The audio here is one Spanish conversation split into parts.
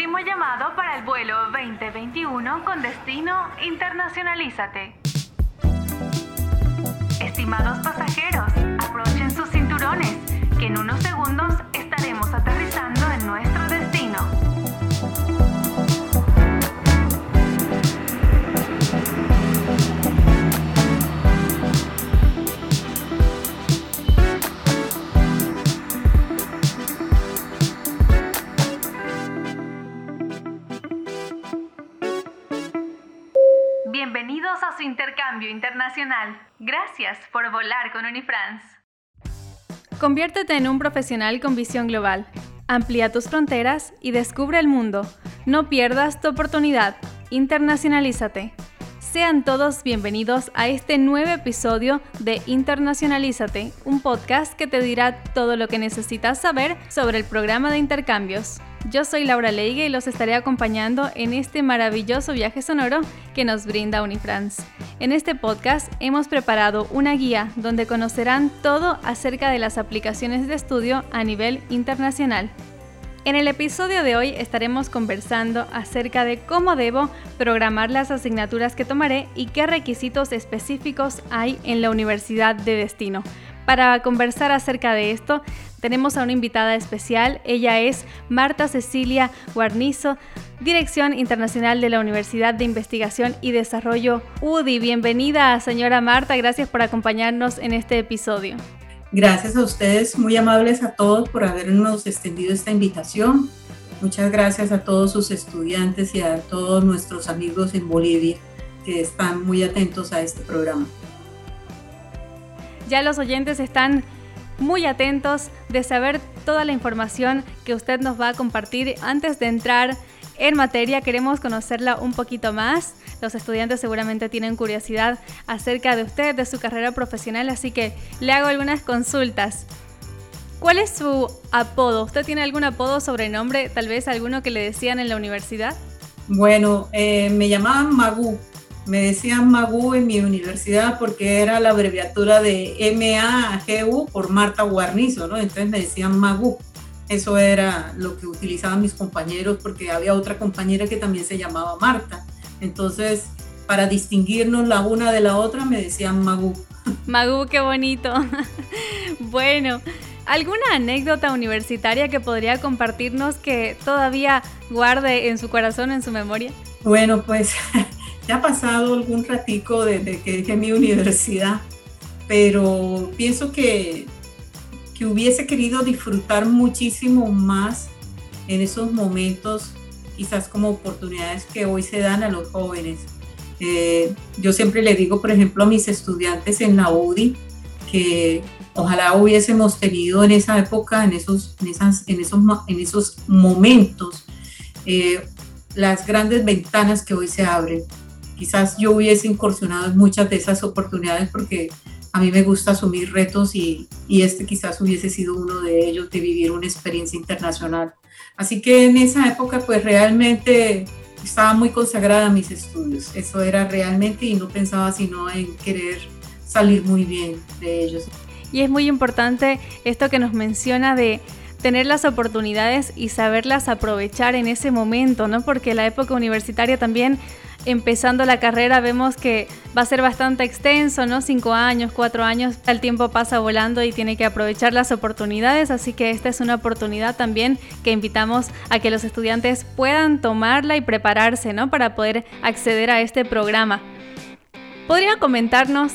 último llamado para el vuelo 2021 con destino Internacionalízate. Estimados pasajeros, aprochen sus cinturones, que en unos segundos internacional. Gracias por volar con Unifrance. Conviértete en un profesional con visión global. Amplía tus fronteras y descubre el mundo. No pierdas tu oportunidad. Internacionalízate. Sean todos bienvenidos a este nuevo episodio de Internacionalízate, un podcast que te dirá todo lo que necesitas saber sobre el programa de intercambios. Yo soy Laura Leigue y los estaré acompañando en este maravilloso viaje sonoro que nos brinda Unifrance. En este podcast hemos preparado una guía donde conocerán todo acerca de las aplicaciones de estudio a nivel internacional. En el episodio de hoy estaremos conversando acerca de cómo debo programar las asignaturas que tomaré y qué requisitos específicos hay en la universidad de destino. Para conversar acerca de esto, tenemos a una invitada especial. Ella es Marta Cecilia Guarnizo, Dirección Internacional de la Universidad de Investigación y Desarrollo UDI. Bienvenida, señora Marta. Gracias por acompañarnos en este episodio. Gracias a ustedes, muy amables a todos por habernos extendido esta invitación. Muchas gracias a todos sus estudiantes y a todos nuestros amigos en Bolivia que están muy atentos a este programa. Ya los oyentes están muy atentos de saber toda la información que usted nos va a compartir. Antes de entrar en materia, queremos conocerla un poquito más. Los estudiantes seguramente tienen curiosidad acerca de usted, de su carrera profesional, así que le hago algunas consultas. ¿Cuál es su apodo? ¿Usted tiene algún apodo, sobrenombre, tal vez alguno que le decían en la universidad? Bueno, eh, me llamaban Magu. Me decían Magu en mi universidad porque era la abreviatura de M-A-G-U por Marta Guarnizo, ¿no? Entonces me decían Magu. Eso era lo que utilizaban mis compañeros porque había otra compañera que también se llamaba Marta. Entonces, para distinguirnos la una de la otra, me decían Magu. Magu, qué bonito. bueno, ¿alguna anécdota universitaria que podría compartirnos que todavía guarde en su corazón, en su memoria? Bueno, pues ya ha pasado algún ratico desde que dejé mi universidad, pero pienso que, que hubiese querido disfrutar muchísimo más en esos momentos quizás como oportunidades que hoy se dan a los jóvenes. Eh, yo siempre le digo, por ejemplo, a mis estudiantes en la UDI que ojalá hubiésemos tenido en esa época, en esos, en esas, en esos, en esos momentos, eh, las grandes ventanas que hoy se abren. Quizás yo hubiese incursionado en muchas de esas oportunidades porque a mí me gusta asumir retos y, y este quizás hubiese sido uno de ellos, de vivir una experiencia internacional. Así que en esa época pues realmente estaba muy consagrada a mis estudios. Eso era realmente y no pensaba sino en querer salir muy bien de ellos. Y es muy importante esto que nos menciona de tener las oportunidades y saberlas aprovechar en ese momento, ¿no? Porque la época universitaria también empezando la carrera vemos que va a ser bastante extenso, ¿no? Cinco años, cuatro años, el tiempo pasa volando y tiene que aprovechar las oportunidades, así que esta es una oportunidad también que invitamos a que los estudiantes puedan tomarla y prepararse, ¿no? Para poder acceder a este programa. ¿Podría comentarnos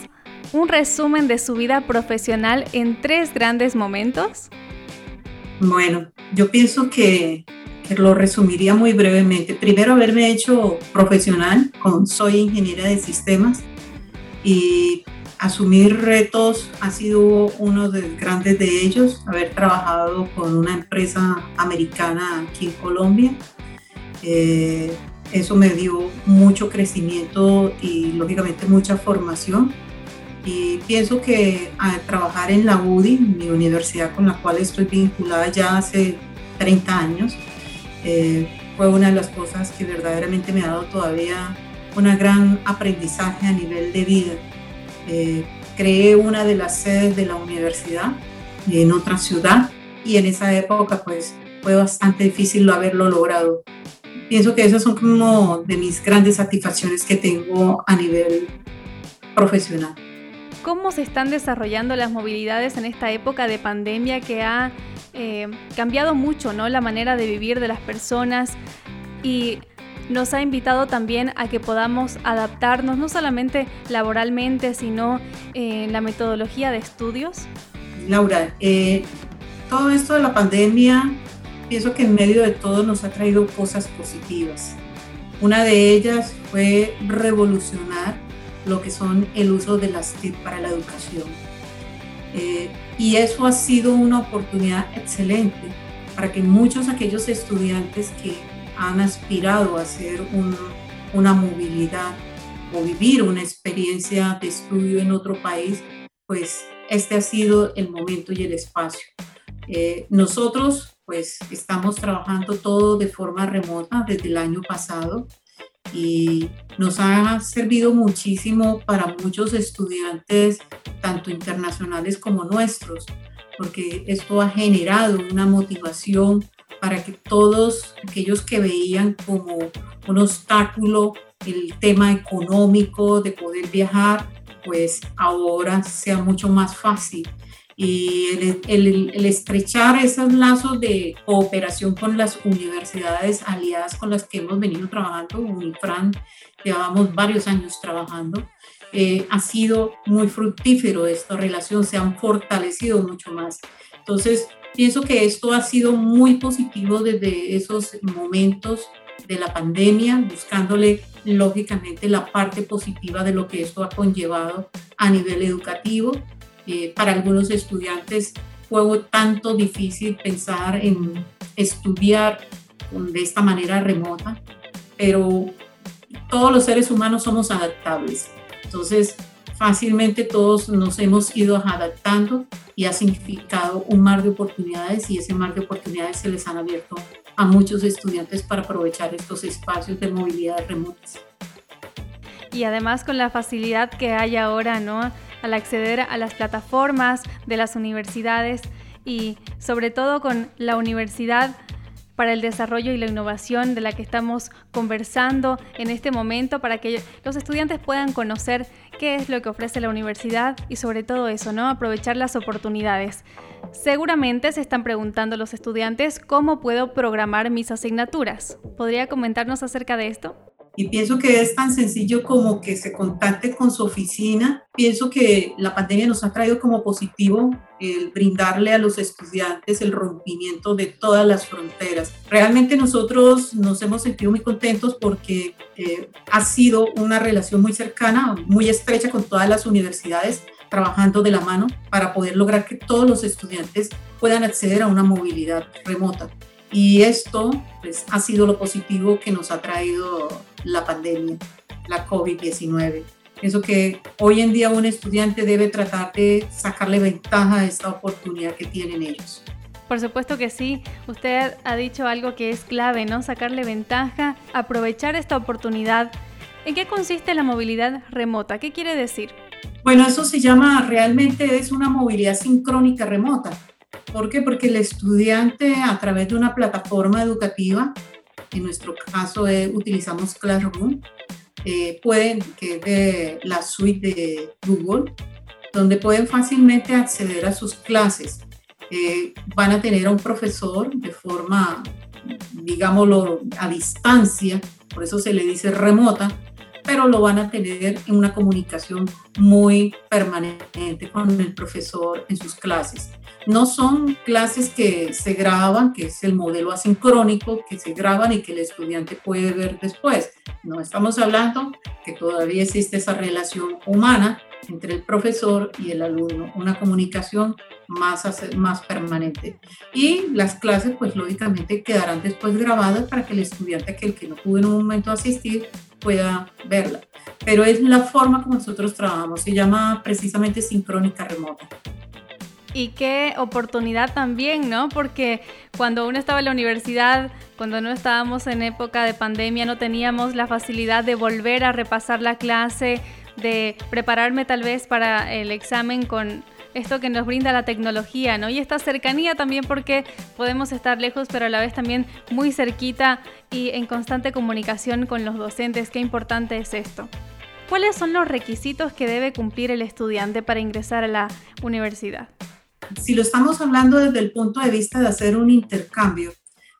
un resumen de su vida profesional en tres grandes momentos? Bueno, yo pienso que lo resumiría muy brevemente. Primero, haberme hecho profesional, con, soy ingeniera de sistemas y asumir retos ha sido uno de los grandes de ellos, haber trabajado con una empresa americana aquí en Colombia. Eh, eso me dio mucho crecimiento y lógicamente mucha formación. Y pienso que a trabajar en la UDI, mi universidad con la cual estoy vinculada ya hace 30 años, eh, fue una de las cosas que verdaderamente me ha dado todavía un gran aprendizaje a nivel de vida. Eh, creé una de las sedes de la universidad en otra ciudad y en esa época pues fue bastante difícil haberlo logrado. Pienso que esas son como de mis grandes satisfacciones que tengo a nivel profesional. ¿Cómo se están desarrollando las movilidades en esta época de pandemia que ha eh, cambiado mucho ¿no? la manera de vivir de las personas y nos ha invitado también a que podamos adaptarnos no solamente laboralmente, sino en la metodología de estudios? Laura, eh, todo esto de la pandemia, pienso que en medio de todo nos ha traído cosas positivas. Una de ellas fue revolucionar lo que son el uso de las TIC para la educación. Eh, y eso ha sido una oportunidad excelente para que muchos de aquellos estudiantes que han aspirado a hacer una movilidad o vivir una experiencia de estudio en otro país, pues este ha sido el momento y el espacio. Eh, nosotros pues estamos trabajando todo de forma remota desde el año pasado y nos ha servido muchísimo para muchos estudiantes, tanto internacionales como nuestros, porque esto ha generado una motivación para que todos aquellos que veían como un obstáculo el tema económico de poder viajar, pues ahora sea mucho más fácil. Y el, estrechar esos lazos de cooperación con las universidades aliadas con las que hemos venido trabajando, UNIFRAN, llevamos varios años trabajando, eh, ha sido muy fructífero esta relación, se han fortalecido mucho más. Entonces, Pienso que esto ha sido muy positivo desde esos momentos de la pandemia, buscándole lógicamente la parte positiva de lo que esto ha conllevado a nivel educativo. Eh, para algunos estudiantes fue tanto difícil pensar en estudiar de esta manera remota, pero todos los seres humanos somos adaptables. Entonces, fácilmente todos nos hemos ido adaptando y ha significado un mar de oportunidades y ese mar de oportunidades se les han abierto a muchos estudiantes para aprovechar estos espacios de movilidad remotas. Y además con la facilidad que hay ahora, ¿no? Al acceder a las plataformas de las universidades y sobre todo con la universidad para el desarrollo y la innovación de la que estamos conversando en este momento para que los estudiantes puedan conocer qué es lo que ofrece la universidad y sobre todo eso, ¿no? Aprovechar las oportunidades. Seguramente se están preguntando los estudiantes cómo puedo programar mis asignaturas. ¿Podría comentarnos acerca de esto? Y pienso que es tan sencillo como que se contacte con su oficina. Pienso que la pandemia nos ha traído como positivo el brindarle a los estudiantes el rompimiento de todas las fronteras. Realmente nosotros nos hemos sentido muy contentos porque eh, ha sido una relación muy cercana, muy estrecha con todas las universidades trabajando de la mano para poder lograr que todos los estudiantes puedan acceder a una movilidad remota. Y esto pues, ha sido lo positivo que nos ha traído la pandemia, la COVID-19. Pienso que hoy en día un estudiante debe tratar de sacarle ventaja a esta oportunidad que tienen ellos. Por supuesto que sí. Usted ha dicho algo que es clave, ¿no? Sacarle ventaja, aprovechar esta oportunidad. ¿En qué consiste la movilidad remota? ¿Qué quiere decir? Bueno, eso se llama, realmente es una movilidad sincrónica remota. ¿Por qué? Porque el estudiante a través de una plataforma educativa en nuestro caso eh, utilizamos Classroom, eh, pueden, que es de la suite de Google, donde pueden fácilmente acceder a sus clases. Eh, van a tener a un profesor de forma, digámoslo, a distancia, por eso se le dice remota, pero lo van a tener en una comunicación muy permanente con el profesor en sus clases. No son clases que se graban, que es el modelo asincrónico, que se graban y que el estudiante puede ver después. No estamos hablando que todavía existe esa relación humana entre el profesor y el alumno, una comunicación más, más permanente. Y las clases, pues lógicamente quedarán después grabadas para que el estudiante, aquel que no pudo en un momento asistir, pueda verla. Pero es la forma como nosotros trabajamos, se llama precisamente sincrónica remota. Y qué oportunidad también, ¿no? Porque cuando uno estaba en la universidad, cuando no estábamos en época de pandemia, no teníamos la facilidad de volver a repasar la clase, de prepararme tal vez para el examen con esto que nos brinda la tecnología, ¿no? Y esta cercanía también porque podemos estar lejos, pero a la vez también muy cerquita y en constante comunicación con los docentes. Qué importante es esto. ¿Cuáles son los requisitos que debe cumplir el estudiante para ingresar a la universidad? Si lo estamos hablando desde el punto de vista de hacer un intercambio,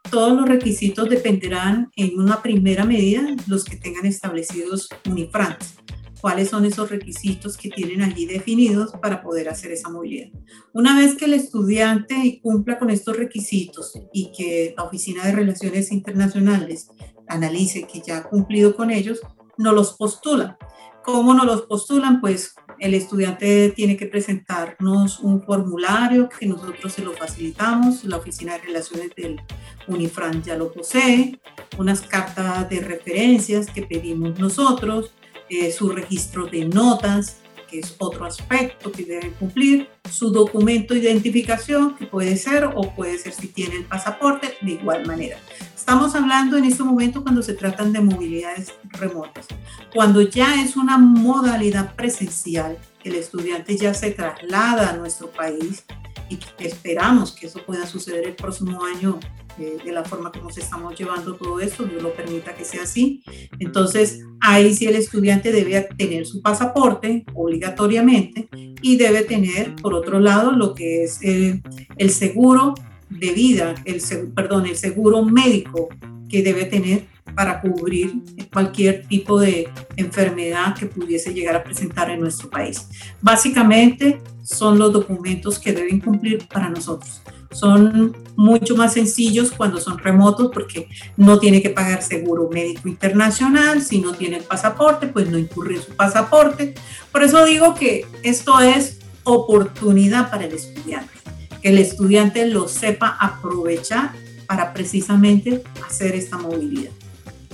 todos los requisitos dependerán en una primera medida los que tengan establecidos Unifrance. ¿Cuáles son esos requisitos que tienen allí definidos para poder hacer esa movilidad? Una vez que el estudiante cumpla con estos requisitos y que la Oficina de Relaciones Internacionales analice que ya ha cumplido con ellos, no los postula. ¿Cómo nos los postulan? Pues el estudiante tiene que presentarnos un formulario que nosotros se lo facilitamos, la Oficina de Relaciones del Unifran ya lo posee, unas cartas de referencias que pedimos nosotros, eh, su registro de notas, que es otro aspecto que debe cumplir, su documento de identificación, que puede ser o puede ser si tiene el pasaporte, de igual manera. Estamos hablando en este momento cuando se tratan de movilidades remotas. Cuando ya es una modalidad presencial, el estudiante ya se traslada a nuestro país y esperamos que eso pueda suceder el próximo año de la forma como se estamos llevando todo esto, Dios lo permita que sea así. Entonces, ahí sí el estudiante debe tener su pasaporte obligatoriamente y debe tener, por otro lado, lo que es el, el seguro de vida, el, perdón, el seguro médico que debe tener para cubrir cualquier tipo de enfermedad que pudiese llegar a presentar en nuestro país. Básicamente son los documentos que deben cumplir para nosotros son mucho más sencillos cuando son remotos porque no tiene que pagar seguro médico internacional, si no tiene el pasaporte, pues no incurre su pasaporte. Por eso digo que esto es oportunidad para el estudiante, que el estudiante lo sepa aprovechar para precisamente hacer esta movilidad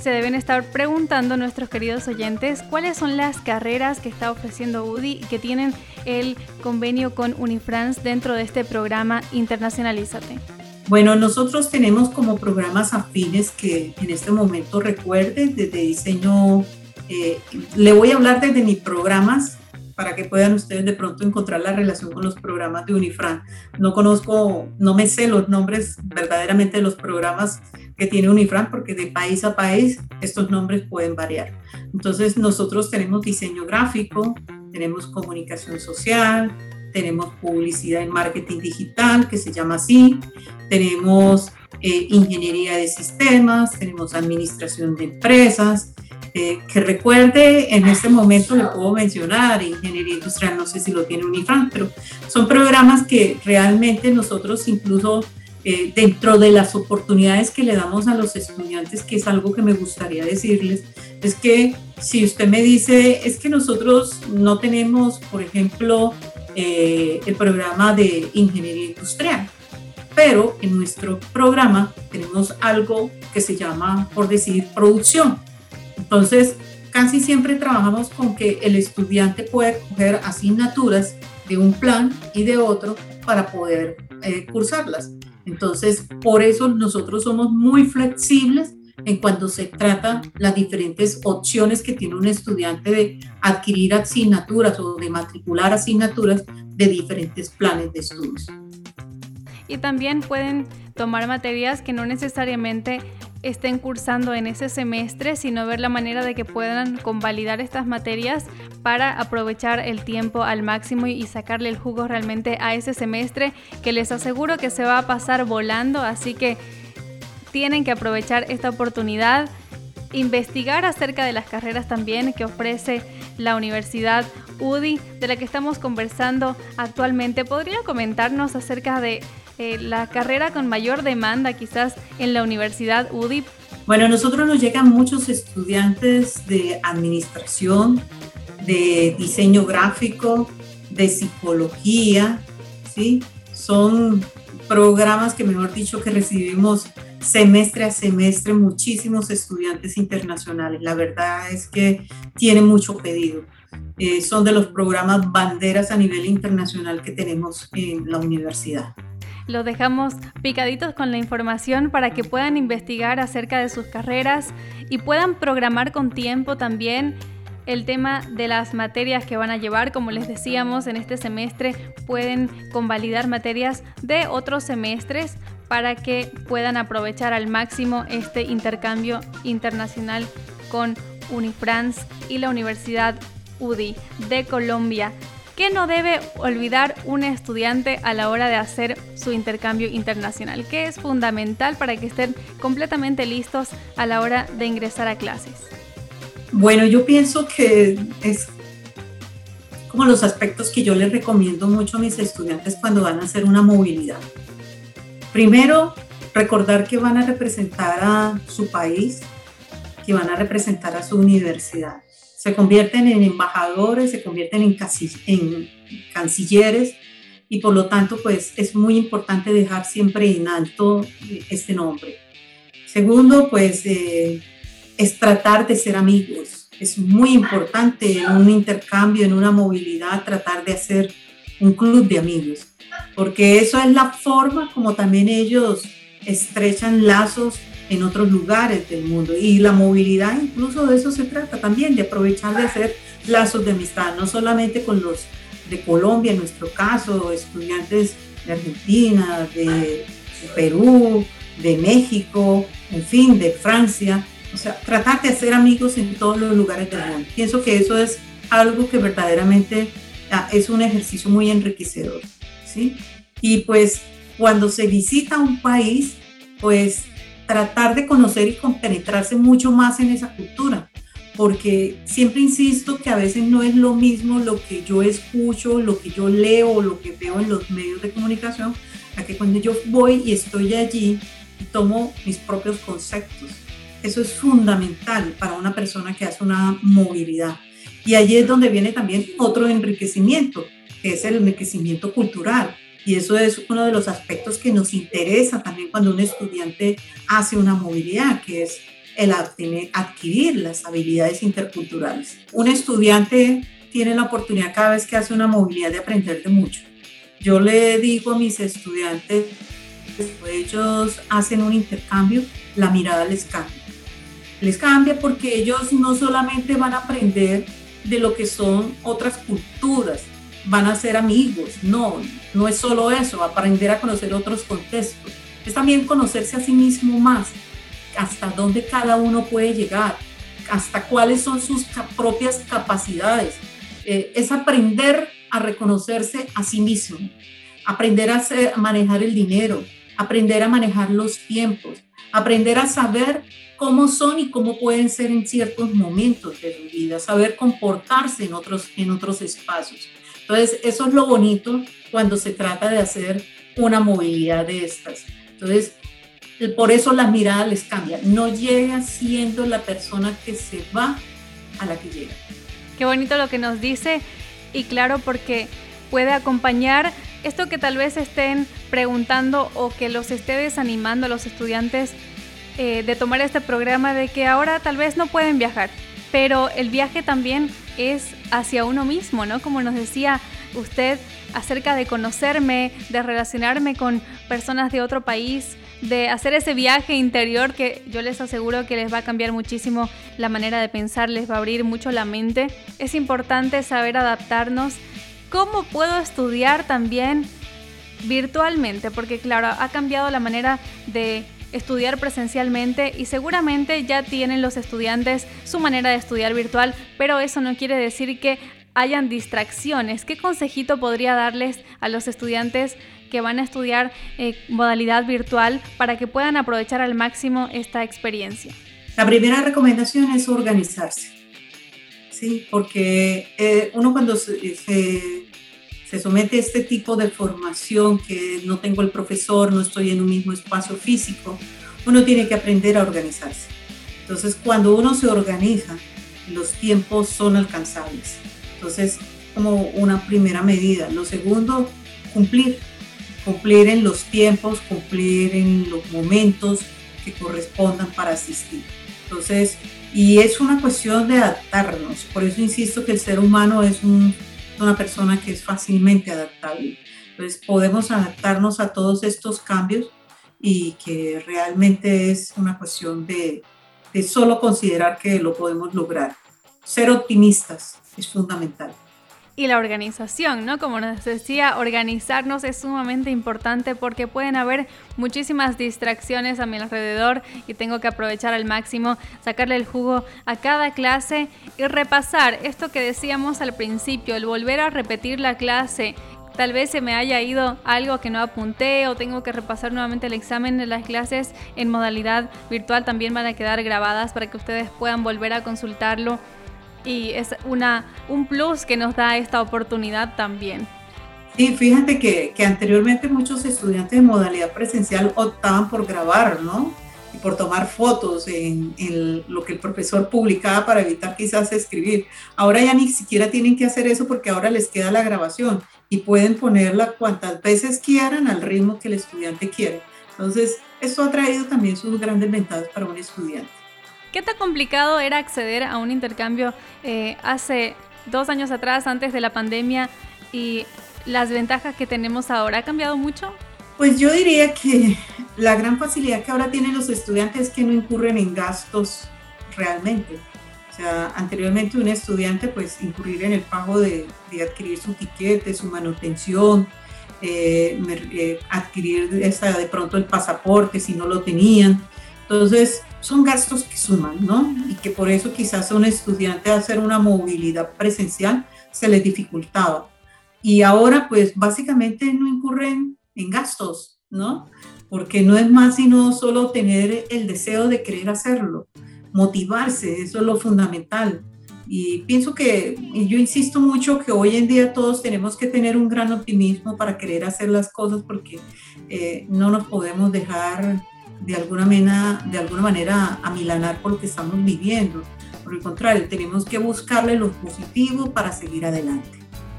se deben estar preguntando nuestros queridos oyentes cuáles son las carreras que está ofreciendo UDI y que tienen el convenio con Unifrance dentro de este programa Internacionalízate. Bueno, nosotros tenemos como programas afines que en este momento recuerden desde diseño, eh, le voy a hablar desde mis programas para que puedan ustedes de pronto encontrar la relación con los programas de Unifran. No conozco, no me sé los nombres verdaderamente de los programas que tiene Unifran porque de país a país estos nombres pueden variar. Entonces nosotros tenemos diseño gráfico, tenemos comunicación social, tenemos publicidad en marketing digital, que se llama así, tenemos eh, ingeniería de sistemas, tenemos administración de empresas, eh, que recuerde, en este momento le puedo mencionar ingeniería industrial, no sé si lo tiene Unifran, pero son programas que realmente nosotros incluso eh, dentro de las oportunidades que le damos a los estudiantes, que es algo que me gustaría decirles, es que si usted me dice, es que nosotros no tenemos, por ejemplo, eh, el programa de ingeniería industrial, pero en nuestro programa tenemos algo que se llama, por decir, producción entonces, casi siempre trabajamos con que el estudiante puede coger asignaturas de un plan y de otro para poder eh, cursarlas. Entonces, por eso nosotros somos muy flexibles en cuanto se trata las diferentes opciones que tiene un estudiante de adquirir asignaturas o de matricular asignaturas de diferentes planes de estudios. Y también pueden tomar materias que no necesariamente estén cursando en ese semestre, sino ver la manera de que puedan convalidar estas materias para aprovechar el tiempo al máximo y sacarle el jugo realmente a ese semestre que les aseguro que se va a pasar volando, así que tienen que aprovechar esta oportunidad, investigar acerca de las carreras también que ofrece la Universidad UDI, de la que estamos conversando actualmente. ¿Podría comentarnos acerca de eh, la carrera con mayor demanda quizás en la Universidad UDIP? Bueno, a nosotros nos llegan muchos estudiantes de administración, de diseño gráfico, de psicología, ¿sí? Son programas que, mejor dicho, que recibimos semestre a semestre muchísimos estudiantes internacionales. La verdad es que tienen mucho pedido. Eh, son de los programas banderas a nivel internacional que tenemos en la universidad. Los dejamos picaditos con la información para que puedan investigar acerca de sus carreras y puedan programar con tiempo también el tema de las materias que van a llevar. Como les decíamos, en este semestre pueden convalidar materias de otros semestres para que puedan aprovechar al máximo este intercambio internacional con Unifrance y la Universidad UDI de Colombia. ¿Qué no debe olvidar un estudiante a la hora de hacer su intercambio internacional? ¿Qué es fundamental para que estén completamente listos a la hora de ingresar a clases? Bueno, yo pienso que es como los aspectos que yo les recomiendo mucho a mis estudiantes cuando van a hacer una movilidad. Primero, recordar que van a representar a su país, que van a representar a su universidad. Se convierten en embajadores, se convierten en, cancilleres y por lo tanto pues es muy importante dejar siempre en alto este nombre. Segundo, pues eh, es tratar de ser amigos. Es muy importante en un intercambio, en una movilidad, tratar de hacer un club de amigos, porque eso es la forma como también ellos estrechan lazos en otros lugares del mundo. Y la movilidad incluso de eso se trata también, de aprovechar de hacer lazos de amistad, no solamente con los de Colombia, en nuestro caso, estudiantes de Argentina, de, Perú, de México, en fin, de Francia. O sea, tratar de hacer amigos en todos los lugares del mundo. Pienso que eso es algo que verdaderamente ah, es un ejercicio muy enriquecedor. ¿sí? Y pues cuando se visita un país, pues tratar de conocer y compenetrarse mucho más en esa cultura, porque siempre insisto que a veces no es lo mismo lo que yo escucho, lo que yo leo, lo que veo en los medios de comunicación, a que cuando yo voy y estoy allí y tomo mis propios conceptos. Eso es fundamental para una persona que hace una movilidad. Y allí es donde viene también otro enriquecimiento, que es el enriquecimiento cultural y eso es uno de los aspectos que nos interesa también cuando un estudiante hace una movilidad, que es el adquirir las habilidades interculturales. Un estudiante tiene la oportunidad cada vez que hace una movilidad de aprender de mucho. Yo le digo a mis estudiantes, ellos hacen un intercambio, la mirada les cambia. Les cambia porque ellos no solamente van a aprender de lo que son otras culturas, van a ser amigos. No, no es solo eso, aprender a conocer otros contextos. Es también conocerse a sí mismo más, hasta dónde cada uno puede llegar, hasta cuáles son sus propias capacidades. Eh, es aprender a reconocerse a sí mismo, aprender a, a manejar el dinero, aprender a manejar los tiempos, aprender a saber cómo son y cómo pueden ser en ciertos momentos de su vida, saber comportarse en otros, en otros espacios. Entonces, eso es lo bonito cuando se trata de hacer una movilidad de estas. Entonces, por eso las miradas les cambian. No llega siendo la persona que se va a la que llega. Qué bonito lo que nos dice y claro porque puede acompañar esto que tal vez estén preguntando o que los esté desanimando a los estudiantes eh, de tomar este programa de que ahora tal vez no pueden viajar, pero el viaje también es hacia uno mismo, ¿no? Como nos decía usted acerca de conocerme, de relacionarme con personas de otro país, de hacer ese viaje interior que yo les aseguro que les va a cambiar muchísimo la manera de pensar, les va a abrir mucho la mente. Es importante saber adaptarnos. ¿Cómo puedo estudiar también virtualmente? Porque claro, ha cambiado la manera de estudiar presencialmente y seguramente ya tienen los estudiantes su manera de estudiar virtual, pero eso no quiere decir que hayan distracciones. ¿Qué consejito podría darles a los estudiantes que van a estudiar eh, modalidad virtual para que puedan aprovechar al máximo esta experiencia? La primera recomendación es organizarse, ¿sí? porque eh, uno cuando se, se somete a este tipo de formación, que no tengo el profesor, no estoy en un mismo espacio físico, uno tiene que aprender a organizarse. Entonces, cuando uno se organiza, los tiempos son alcanzables. Entonces, como una primera medida. Lo segundo, cumplir. Cumplir en los tiempos, cumplir en los momentos que correspondan para asistir. Entonces, y es una cuestión de adaptarnos. Por eso insisto que el ser humano es un una persona que es fácilmente adaptable. Entonces podemos adaptarnos a todos estos cambios y que realmente es una cuestión de, de solo considerar que lo podemos lograr. ser optimistas es fundamental y la organización, ¿no? Como nos decía, organizarnos es sumamente importante porque pueden haber muchísimas distracciones a mi alrededor y tengo que aprovechar al máximo, sacarle el jugo a cada clase y repasar esto que decíamos al principio, el volver a repetir la clase. Tal vez se me haya ido algo que no apunté o tengo que repasar nuevamente el examen de las clases en modalidad virtual. También van a quedar grabadas para que ustedes puedan volver a consultarlo y es una, un plus que nos da esta oportunidad también. Sí, fíjate que, que anteriormente muchos estudiantes de modalidad presencial optaban por grabar, ¿no? Y por tomar fotos en, lo que el profesor publicaba para evitar quizás escribir. Ahora ya ni siquiera tienen que hacer eso porque ahora les queda la grabación y pueden ponerla cuantas veces quieran al ritmo que el estudiante quiere. Entonces, esto ha traído también sus grandes ventajas para un estudiante. ¿Qué tan complicado era acceder a un intercambio eh, hace dos años atrás, antes de la pandemia, y las ventajas que tenemos ahora? ¿Ha cambiado mucho? Pues yo diría que la gran facilidad que ahora tienen los estudiantes es que no incurren en gastos realmente. O sea, anteriormente un estudiante pues incurrir en el pago de, adquirir su tiquete, su manutención, eh, eh, adquirir esta, de pronto el pasaporte si no lo tenían. Entonces, son gastos que suman, ¿no? Y que por eso quizás a un estudiante hacer una movilidad presencial se les dificultaba. Y ahora pues básicamente no incurren en gastos, ¿no? Porque no es más sino solo tener el deseo de querer hacerlo, motivarse, eso es lo fundamental. Y pienso que, y yo insisto mucho que hoy en día todos tenemos que tener un gran optimismo para querer hacer las cosas porque eh, no nos podemos dejar de alguna, manera, de alguna manera amilanar por lo que estamos viviendo. Por el contrario, tenemos que buscarle lo positivo para seguir adelante.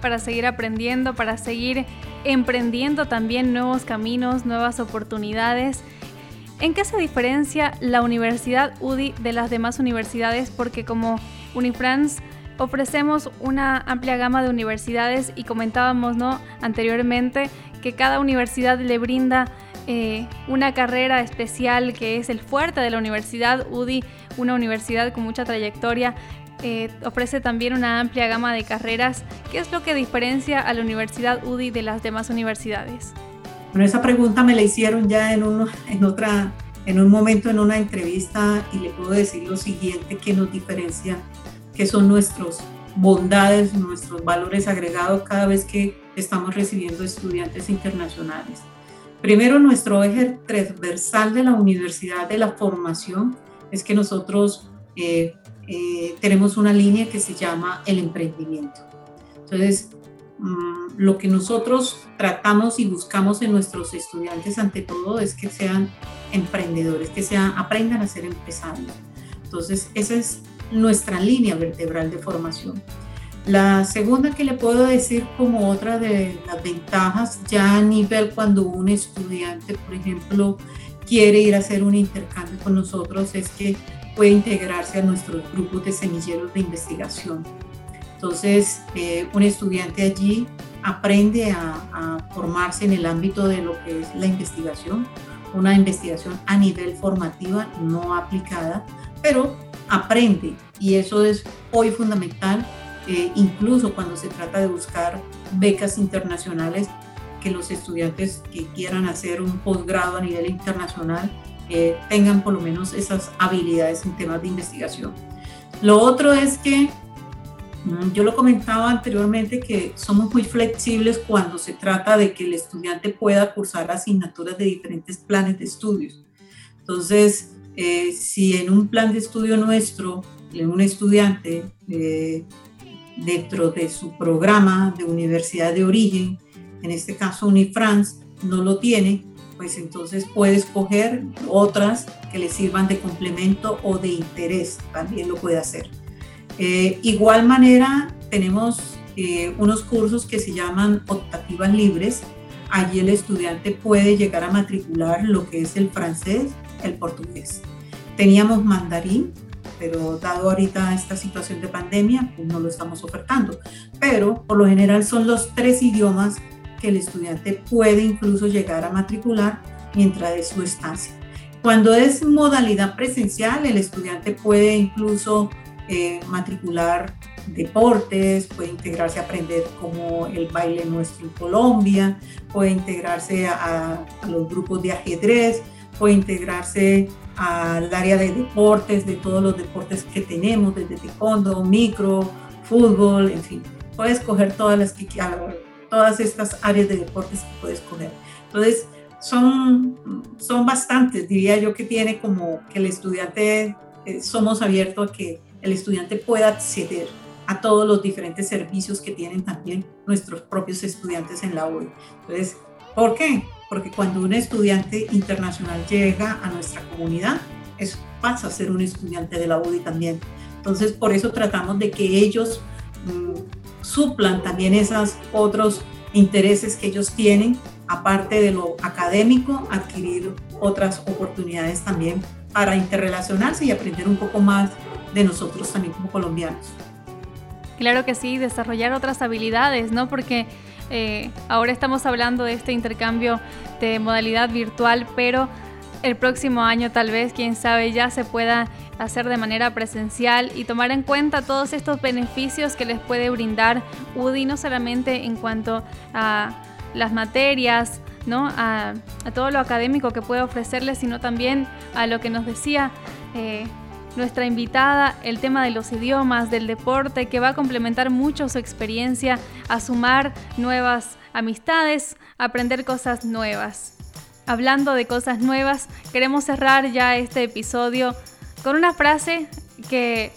Para seguir aprendiendo, para seguir emprendiendo también nuevos caminos, nuevas oportunidades. ¿En qué se diferencia la Universidad UDI de las demás universidades? Porque como Unifrance ofrecemos una amplia gama de universidades y comentábamos ¿no? anteriormente que cada universidad le brinda eh, una carrera especial que es el fuerte de la universidad UDI, una universidad con mucha trayectoria. Eh, ofrece también una amplia gama de carreras. ¿Qué es lo que diferencia a la Universidad UDI de las demás universidades? Bueno, esa pregunta me la hicieron ya en, un, en, otra, en un momento en una entrevista y le puedo decir lo siguiente que nos diferencia, que son nuestros bondades, nuestros valores agregados cada vez que estamos recibiendo estudiantes internacionales. Primero, nuestro eje transversal de la universidad de la formación es que nosotros eh, eh, tenemos una línea que se llama el emprendimiento. Entonces, mm, lo que nosotros tratamos y buscamos en nuestros estudiantes ante todo es que sean emprendedores, que sean, aprendan a ser empresarios. Entonces, esa es nuestra línea vertebral de formación. La segunda que le puedo decir como otra de las ventajas, ya a nivel cuando un estudiante, por ejemplo, quiere ir a hacer un intercambio con nosotros, es que puede integrarse a nuestros grupos de semilleros de investigación. Entonces, eh, un estudiante allí aprende a, a, formarse en el ámbito de lo que es la investigación, una investigación a nivel formativa, no aplicada, pero aprende y eso es hoy fundamental eh, incluso cuando se trata de buscar becas internacionales, que los estudiantes que quieran hacer un posgrado a nivel internacional eh, tengan por lo menos esas habilidades en temas de investigación. Lo otro es que mm, yo lo comentaba anteriormente que somos muy flexibles cuando se trata de que el estudiante pueda cursar asignaturas de diferentes planes de estudios. Entonces, eh, si en un plan de estudio nuestro, un estudiante dentro de su programa de universidad de origen, en este caso Unifrance, no lo tiene, pues entonces puede escoger otras que le sirvan de complemento o de interés, también lo puede hacer. Eh, igual manera, tenemos eh, unos cursos que se llaman optativas libres. Allí el estudiante puede llegar a matricular lo que es el francés, el portugués. Teníamos mandarín, pero dado ahorita esta situación de pandemia, pues no lo estamos ofertando. Pero por lo general son los tres idiomas que el estudiante puede incluso llegar a matricular mientras de su estancia. Cuando es modalidad presencial, el estudiante puede incluso eh, matricular deportes, puede integrarse a aprender como el baile nuestro en Colombia, puede integrarse a, los grupos de ajedrez, puede integrarse al área de deportes, de todos los deportes que tenemos, desde taekwondo, micro, fútbol, en fin, puede escoger todas las que todas estas áreas de deportes que puede escoger. Entonces, son, son bastantes, diría yo, que tiene como que el estudiante, eh, somos abiertos a que el estudiante pueda acceder a todos los diferentes servicios que tienen también nuestros propios estudiantes en la UDI. Entonces, ¿por qué? Porque cuando un estudiante internacional llega a nuestra comunidad, es, pasa a ser un estudiante de la UDI también. Entonces, por eso tratamos de que ellos mm, suplan también esos otros intereses que ellos tienen, aparte de lo académico, adquirir otras oportunidades también para interrelacionarse y aprender un poco más de nosotros también como colombianos. Claro que sí, desarrollar otras habilidades, ¿no? Porque eh, ahora estamos hablando de este intercambio de modalidad virtual, pero el próximo año tal vez, quién sabe, ya se pueda hacer de manera presencial y tomar en cuenta todos estos beneficios que les puede brindar UDI, no solamente en cuanto a las materias, ¿no? a, todo lo académico que puede ofrecerles, sino también a lo que nos decía eh, nuestra invitada, el tema de los idiomas, del deporte, que va a complementar mucho su experiencia, a sumar nuevas amistades, aprender cosas nuevas. Hablando de cosas nuevas, queremos cerrar ya este episodio con una frase que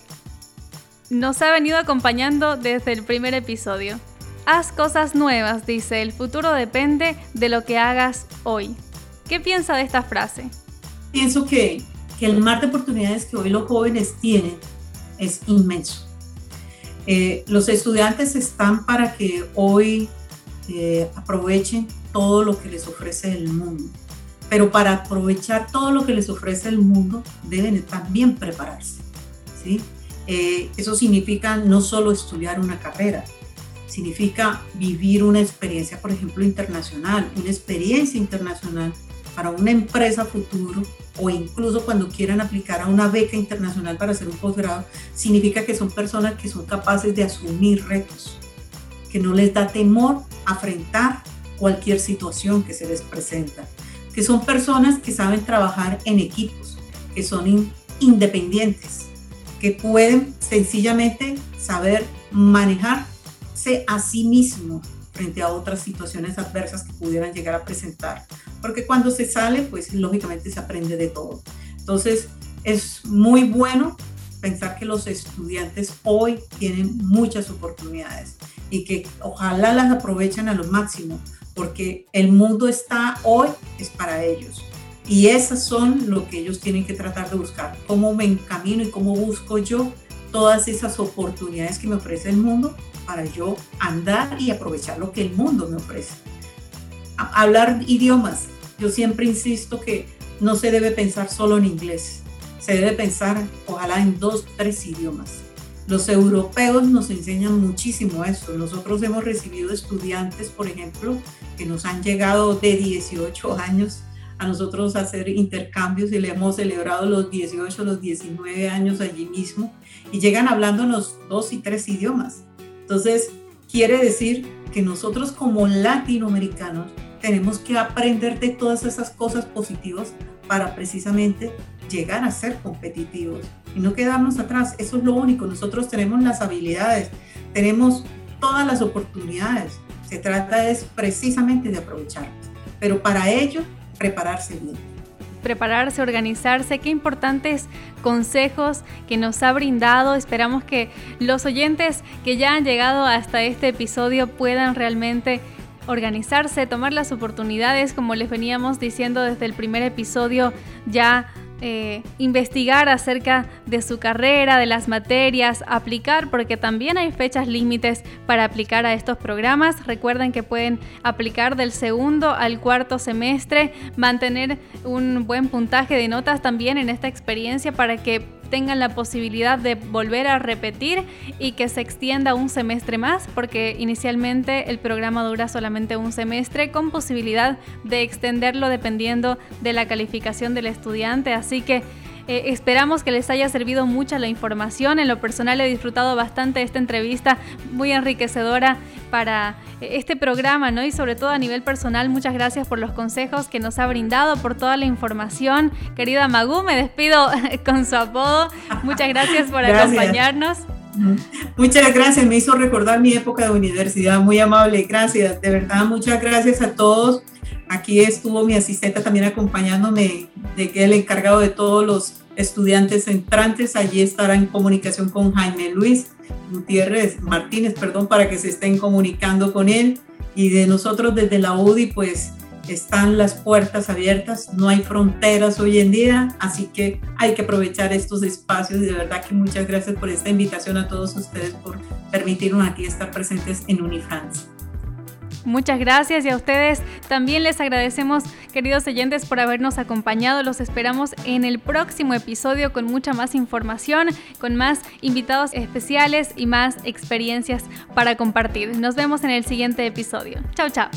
nos ha venido acompañando desde el primer episodio. Haz cosas nuevas, dice, el futuro depende de lo que hagas hoy. ¿Qué piensa de esta frase? Pienso que que el mar de oportunidades que hoy los jóvenes tienen es inmenso. Eh, los estudiantes están para que hoy eh, aprovechen todo lo que les ofrece el mundo, pero para aprovechar todo lo que les ofrece el mundo deben también prepararse. ¿sí? Eh, eso significa no solo estudiar una carrera, significa vivir una experiencia, por ejemplo, internacional, una experiencia internacional para una empresa futuro o incluso cuando quieran aplicar a una beca internacional para hacer un posgrado, significa que son personas que son capaces de asumir retos, que no les da temor afrontar cualquier situación que se les presenta, que son personas que saben trabajar en equipos, que son independientes, que pueden sencillamente saber manejarse a sí mismos frente a otras situaciones adversas que pudieran llegar a presentar. Porque cuando se sale, pues lógicamente se aprende de todo. Entonces, es muy bueno pensar que los estudiantes hoy tienen muchas oportunidades y que ojalá las aprovechen a lo máximo, porque el mundo está hoy, es para ellos. Y esas son lo que ellos tienen que tratar de buscar. Cómo me encamino y cómo busco yo todas esas oportunidades que me ofrece el mundo para yo andar y aprovechar lo que el mundo me ofrece. Hablar idiomas. Yo siempre insisto que no se debe pensar solo en inglés. Se debe pensar, ojalá, en dos, tres idiomas. Los europeos nos enseñan muchísimo eso. Nosotros hemos recibido estudiantes, por ejemplo, que nos han llegado de 18 años a nosotros hacer intercambios y le hemos celebrado los 18, los 19 años allí mismo y llegan hablándonos dos y tres idiomas. Entonces, quiere decir que nosotros como latinoamericanos tenemos que aprender de todas esas cosas positivas para precisamente llegar a ser competitivos y no quedarnos atrás. Eso es lo único. Nosotros tenemos las habilidades, tenemos todas las oportunidades. Se trata es precisamente de aprovecharlas. Pero para ello prepararse bien. Prepararse, organizarse, qué importantes consejos que nos ha brindado. Esperamos que los oyentes que ya han llegado hasta este episodio puedan realmente organizarse, tomar las oportunidades, como les veníamos diciendo desde el primer episodio, ya eh, investigar acerca de su carrera, de las materias, aplicar, porque también hay fechas límites para aplicar a estos programas. Recuerden que pueden aplicar del segundo al cuarto semestre, mantener un buen puntaje de notas también en esta experiencia para que tengan la posibilidad de volver a repetir y que se extienda un semestre más, porque inicialmente el programa dura solamente un semestre con posibilidad de extenderlo dependiendo de la calificación del estudiante. Así que Eh, esperamos que les haya servido mucha la información. En lo personal he disfrutado bastante esta entrevista, muy enriquecedora para eh, este programa, ¿no? Y sobre todo a nivel personal, muchas gracias por los consejos que nos ha brindado, por toda la información. Querida Magú, me despido con su apodo. Muchas gracias por acompañarnos. Muchas gracias, me hizo recordar mi época de universidad, muy amable, gracias, de verdad, muchas gracias a todos. Aquí estuvo mi asistente también acompañándome, de que el encargado de todos los estudiantes entrantes, allí estará en comunicación con Jaime Luis Gutiérrez Martínez, perdón, para que se estén comunicando con él. Y de nosotros desde la UDI, pues están las puertas abiertas, no hay fronteras hoy en día, así que hay que aprovechar estos espacios y de verdad que muchas gracias por esta invitación a todos ustedes por permitirnos aquí estar presentes en Unifrance. Muchas gracias y a ustedes también les agradecemos, queridos oyentes, por habernos acompañado. Los esperamos en el próximo episodio con mucha más información, con más invitados especiales y más experiencias para compartir. Nos vemos en el siguiente episodio. Chao, chao.